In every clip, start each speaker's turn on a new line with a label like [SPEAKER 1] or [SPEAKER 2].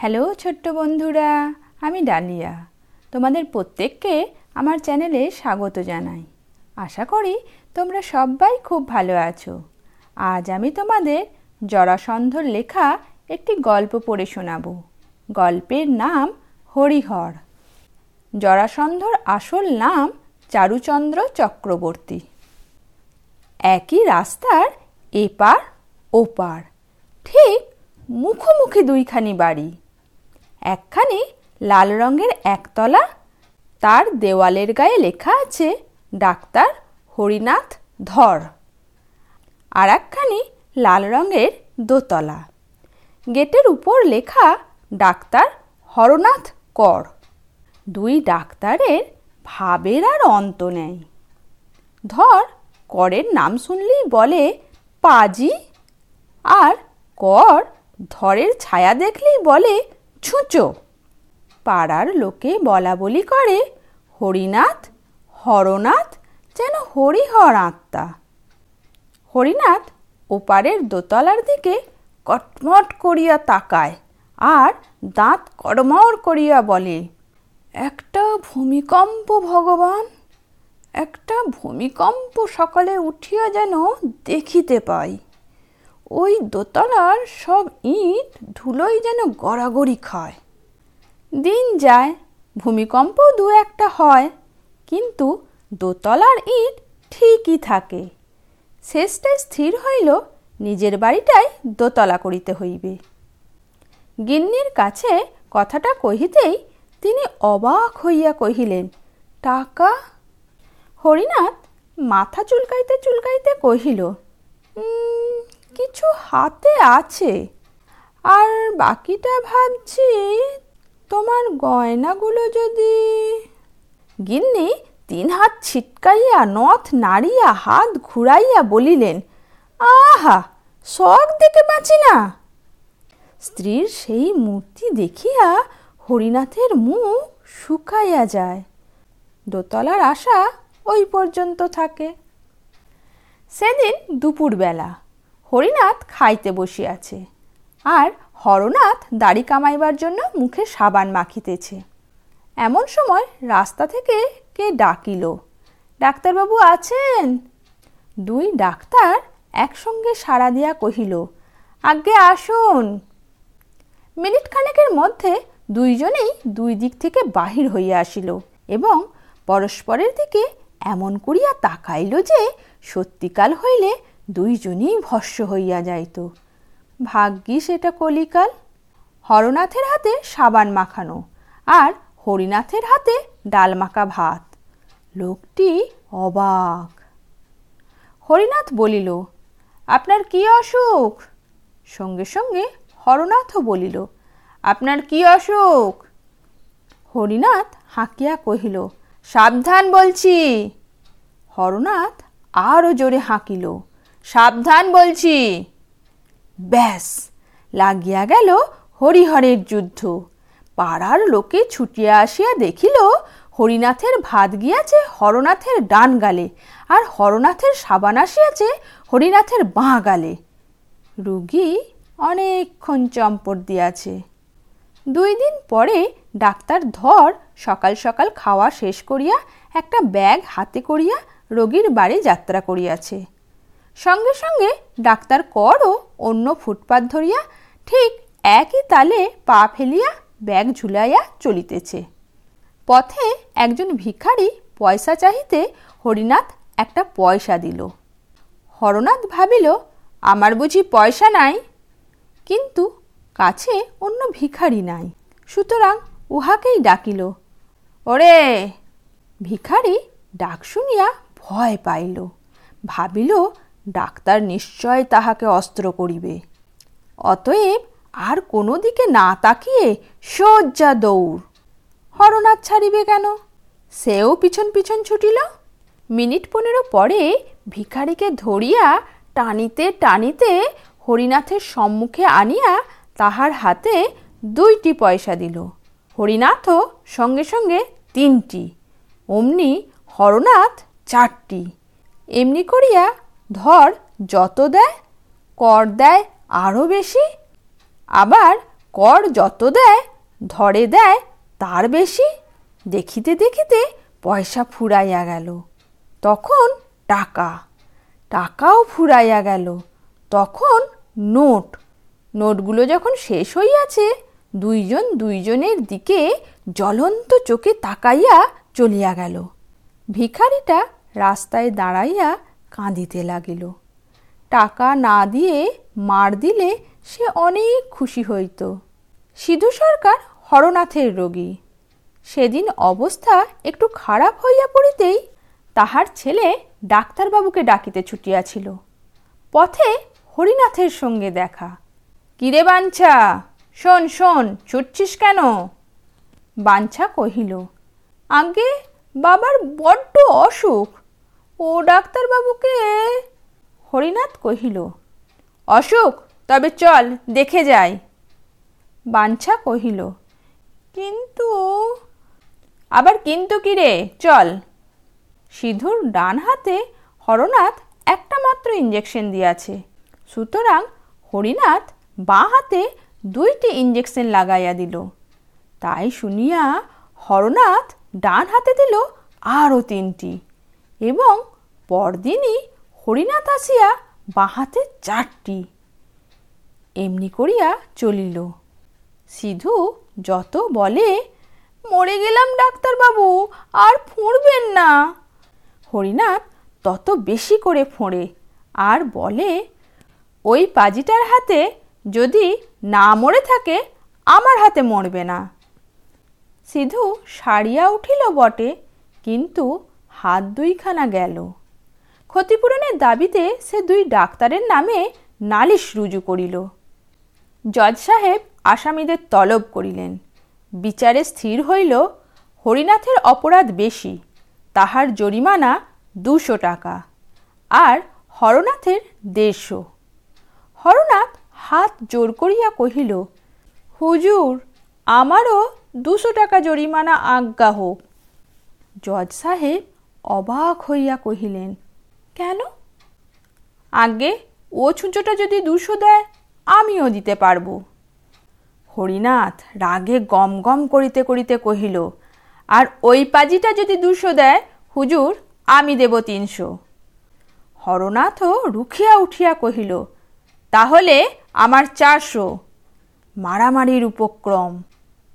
[SPEAKER 1] Hello ছোট্ট বন্ধুরা, আমি ডালিয়া। তোমাদের প্রত্যেককে আমার চ্যানেলে স্বাগত জানাই। আশা করি তোমরা সবাই খুব ভালো আছো। আজ আমি তোমাদের জরাসন্ধর লেখা একটি গল্প পড়ে শোনাবো। গল্পের নাম হরিহর। জরাসন্ধর আসল নাম চারুচন্দ্র চক্রবর্তী। একই রাস্তার এপার ওপার, ঠিক মুখোমুখি দুইখানি বাড়ি। একখানি লাল রঙের একতলা, তার দেওয়ালের গায়ে লেখা আছে, ডাক্তার হরিনাথ ধর। আর একখানি লাল রঙের দোতলা। গেটের উপর লেখা ডাক্তার হরনাথ কর। দুই ডাক্তারের ভাবের আর অন্ত নেই। ধর করের নাম শুনলেই বলে, পাজি? আর কর ধরের ছায়া দেখলেই বলে ছুঁচো। পাড়ার লোকে বলা বলি করে, হরিনাথ, হরনাথ, যেন হরিহর আত্মা। হরিনাথ ওপারের দোতলার দিকে কটমট করিয়া তাকায় আর দাঁত কড়মড় করিয়া বলে, একটা ভূমিকম্প ভগবান, একটা ভূমিকম্প সকালে উঠিয়া যেন দেখিতে পাই। ওই দোতলার সব ইট ধুলোই যেন গড়াগড়ি খায়। দিন যায়, ভূমিকম্প দু একটা হয়, কিন্তু দোতলার ইট ঠিকই থাকে। শেষটায় স্থির হইল, নিজের বাড়িটাই দোতলা করিতে হইবে। গিন্নির কাছে কথাটা কহিতেই তিনি অবাক হইয়া কহিলেন, টাকা? হরিনাথ মাথা চুলকাইতে চুলকাইতে কহিল কিছু হাতে আছে। আর বাকিটা ভাবছি তোমার গয়নাগুলো যদি গিন্নি তিন হাত ছিটকাইয়া, নথ নাড়িয়া, হাত ঘুরাইয়া বলিলেন, আহা শখ দেখে বাঁচি না? স্ত্রীর সেই মূর্তি দেখিয়া হরিনাথের মুখ শুকাইয়া যায়। দোতলার আশা ওই পর্যন্ত থাকে। সেদিন দুপুরবেলা হরিনাথ খাইতে বসিয়াছে আর হরনাথ দাড়ি কামাইবার জন্য মুখে সাবান মাখিতেছে। এমন সময় রাস্তা থেকে কে ডাকিল, ডাক্তারবাবু আছেন? দুই ডাক্তার একসঙ্গে সাড়া দিয়া কহিল, আজ্ঞে আসুন। মিনিট খানেকের মধ্যে দুইজনেই দুই দিক থেকে বাহির হইয়া আসিল এবং পরস্পরের দিকে এমন করিয়া তাকাইল যে সত্যিকাল হইলে দুইজনই ভস্য হইয়া যাইত। ভাগ্যি সেটা কলিকাল, হরনাথের হাতে সাবান মাখানো আর হরিনাথের হাতে ডাল মাখা ভাত। লোকটি অবাক। হরিনাথ বলিল, আপনার কি অসুখ? সঙ্গে সঙ্গে হরনাথও বলিল, আপনার কি অসুখ? হরিনাথ হাঁকিয়া কহিল, সাবধান বলছি। হরনাথ আরও জোরে হাঁকিল। সাবধান বলছি। ব্যাস, লাগিয়া গেল হরিহরের যুদ্ধ। পাড়ার লোকে ছুটিয়া আসিয়া দেখিল, হরিনাথের ভাত গিয়াছে হরনাথের ডান গালে আর হরনাথের সাবান আসিয়াছে হরিনাথের বাঁ গালে রুগী অনেকক্ষণ চম্পট দিয়াছে। দুই দিন পরে ডাক্তার ধর সকাল সকাল খাওয়া শেষ করিয়া একটা ব্যাগ হাতে করিয়া রোগীর বাড়ি যাত্রা করিয়াছে। সঙ্গে সঙ্গে ডাক্তার করও অন্য ফুটপাত ধরিয়া ঠিক একই তালে পা ফেলিয়া ব্যাগ ঝুলাইয়া চলিতেছে। পথে একজন ভিখারি পয়সা চাহিতে হরিনাথ একটা পয়সা দিল। হরনাথ ভাবিল, আমার বুঝি পয়সা নাই? কিন্তু কাছে অন্য ভিখারি নাই। সুতরাং উহাকেই ডাকিল, ওরে! ভিখারি ডাক শুনিয়া ভয় পাইল। ভাবিল ডাক্তার নিশ্চয় তাহাকে অস্ত্র করিবে। অতএব আর কোনো দিকে না তাকিয়ে সজ্জা দৌড়। হরনাথ ছাড়িবে কেন? সেও পিছন পিছন ছুটিল। মিনিট পনেরো পরে ভিখারিকে ধরিয়া টানিতে টানিতে হরিনাথের সম্মুখে আনিয়া তাহার হাতে দুইটি পয়সা দিল। হরিনাথও সঙ্গে সঙ্গে তিনটি। অমনি হরনাথ চারটি। এমনি করিয়া ধর যত দেয়, কর দেয় আরও বেশি। আবার কর যত দেয়, ধরে দেয় তার বেশি। দেখিতে দেখিতে পয়সা ফুরাইয়া গেল। তখন টাকা। টাকাও ফুরাইয়া গেল। তখন নোট। নোটগুলো যখন শেষ হইয়াছে, দুইজন দুইজনের দিকে জ্বলন্ত চোখে তাকাইয়া চলিয়া গেল। ভিখারিটা রাস্তায় দাঁড়াইয়া কাঁদিতে লাগিল। টাকা না দিয়ে মার দিলে সে অনেক খুশি হইত। সিধু সরকার হরনাথের রোগী। সেদিন অবস্থা একটু খারাপ হইয়া পড়িতেই তাহার ছেলে ডাক্তারবাবুকে ডাকিতে ছুটিয়াছিল। পথে হরিনাথের সঙ্গে দেখা। কিরে বাঞ্ছা, শোন শোন, ছুটছিস কেন? বাঞ্ছা কহিল, আগে বাবার বড্ড অসুখ ও ডাক্তারবাবুকে? হরিনাথ কহিল অসুখ তবে চল, দেখে যাই। বাঞ্ছা কহিল, কিন্তু? আবার কিন্তু কি রে? চল। সিধুর ডান হাতে হরনাথ একটা মাত্র ইঞ্জেকশন দিয়াছে। সুতরাং হরিনাথ বাঁ হাতে দুইটি ইঞ্জেকশন লাগাইয়া দিল। তাই শুনিয়া হরনাথ ডান হাতে দিল আরও তিনটি। এবং পরদিনই হরিনাথ আসিয়া বাঁ হাতে চারটি। এমনি করিয়া চলিল। সিধু যত বলে, মরে গেলাম ডাক্তারবাবু, আর ফুঁড়বেন না। হরিনাথ তত বেশি করে ফোঁড়ে আর বলে, ওই পাজিটার হাতে যদি না মরে থাকে, আমার হাতে মরবে না। সিধু সারিয়া উঠিল বটে, কিন্তু হাত দুইখানা গেল। ক্ষতিপূরণের দাবিতে সে দুই ডাক্তারের নামে নালিশ রুজু করিল। জজ সাহেব আসামিদের তলব করিলেন। বিচারে স্থির হইল, হরিনাথের অপরাধ বেশি, তাহার জরিমানা দুশো টাকা আর হরনাথের দেড়শো। হরনাথ হাত জোর করিয়া কহিল, হুজুর, আমারও দুশো টাকা জরিমানা আজ্ঞা হোক। জজ সাহেব অবাক হইয়া কহিলেন কেন? আগে ও ছুঁচোটা যদি দুশো দেয় আমিও দিতে পারব। হরিনাথ রাগে গম গম করিতে করিতে কহিল আর ওই পাজিটা যদি দুশো দেয় হুজুর আমি দেব তিনশো। হরনাথও রুখিয়া উঠিয়া কহিল তাহলে আমার চারশো। মারামারির উপক্রম।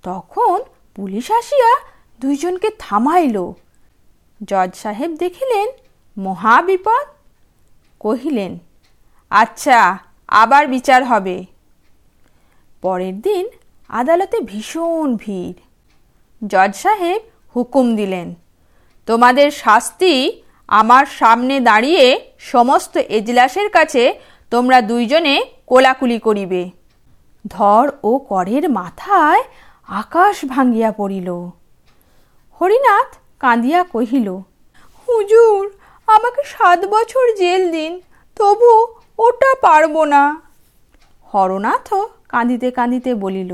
[SPEAKER 1] তখন পুলিশ আসিয়া দুইজনকে থামাইল। জজ সাহেব দেখিলেন, মহাবিপদ? কহিলেন আচ্ছা আবার বিচার হবে। পরের দিন আদালতে ভীষণ ভিড়। জজ সাহেব হুকুম দিলেন, তোমাদের শাস্তি আমার সামনে দাঁড়িয়ে সমস্ত এজলাসের কাছে তোমরা দুইজনে কোলাকুলি করিবে। ধর ও করের মাথায় আকাশ ভাঙ্গিয়া পড়িল। হরিনাথ কাঁদিয়া কহিল, হুজুর, আমাকে সাত বছর জেল দিন, তবু ওটা পারব না। হরনাথও কাঁদিতে কাঁদিতে বলিল,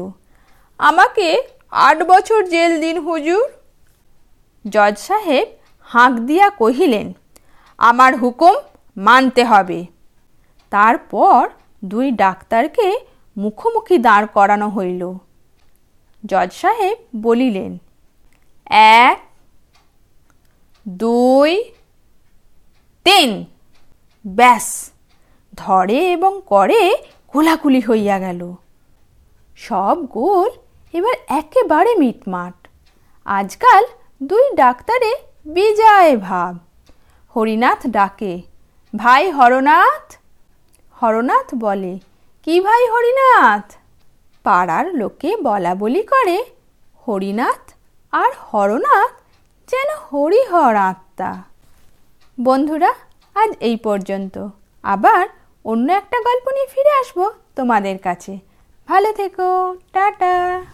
[SPEAKER 1] আমাকে আট বছর জেল দিন হুজুর। জজ সাহেব হাঁক দিয়া কহিলেন, আমার হুকুম মানতে হবে। তারপর দুই ডাক্তারকে মুখোমুখি দাঁড় করানো হইল। জজ সাহেব বলিলেন, এক দুই, তিন। ব্যাস, ধরে এবং করে কোলাকুলি হইয়া গেল। সব গোল এবার একেবারে মিটমাট। আজকাল দুই ডাক্তারে বিজয় ভাব। হরিনাথ ডাকে, ভাই হরনাথ? হরনাথ বলে, কি ভাই হরিনাথ? পাড়ার লোকে বলা বলি করে, হরিনাথ আর হরনাথ যেন হরিহর আত্মা। বন্ধুরা, আজ এই পর্যন্ত। আবার অন্য একটা গল্প নিয়ে ফিরে আসব তোমাদের কাছে। ভালো থেকো, টাটা।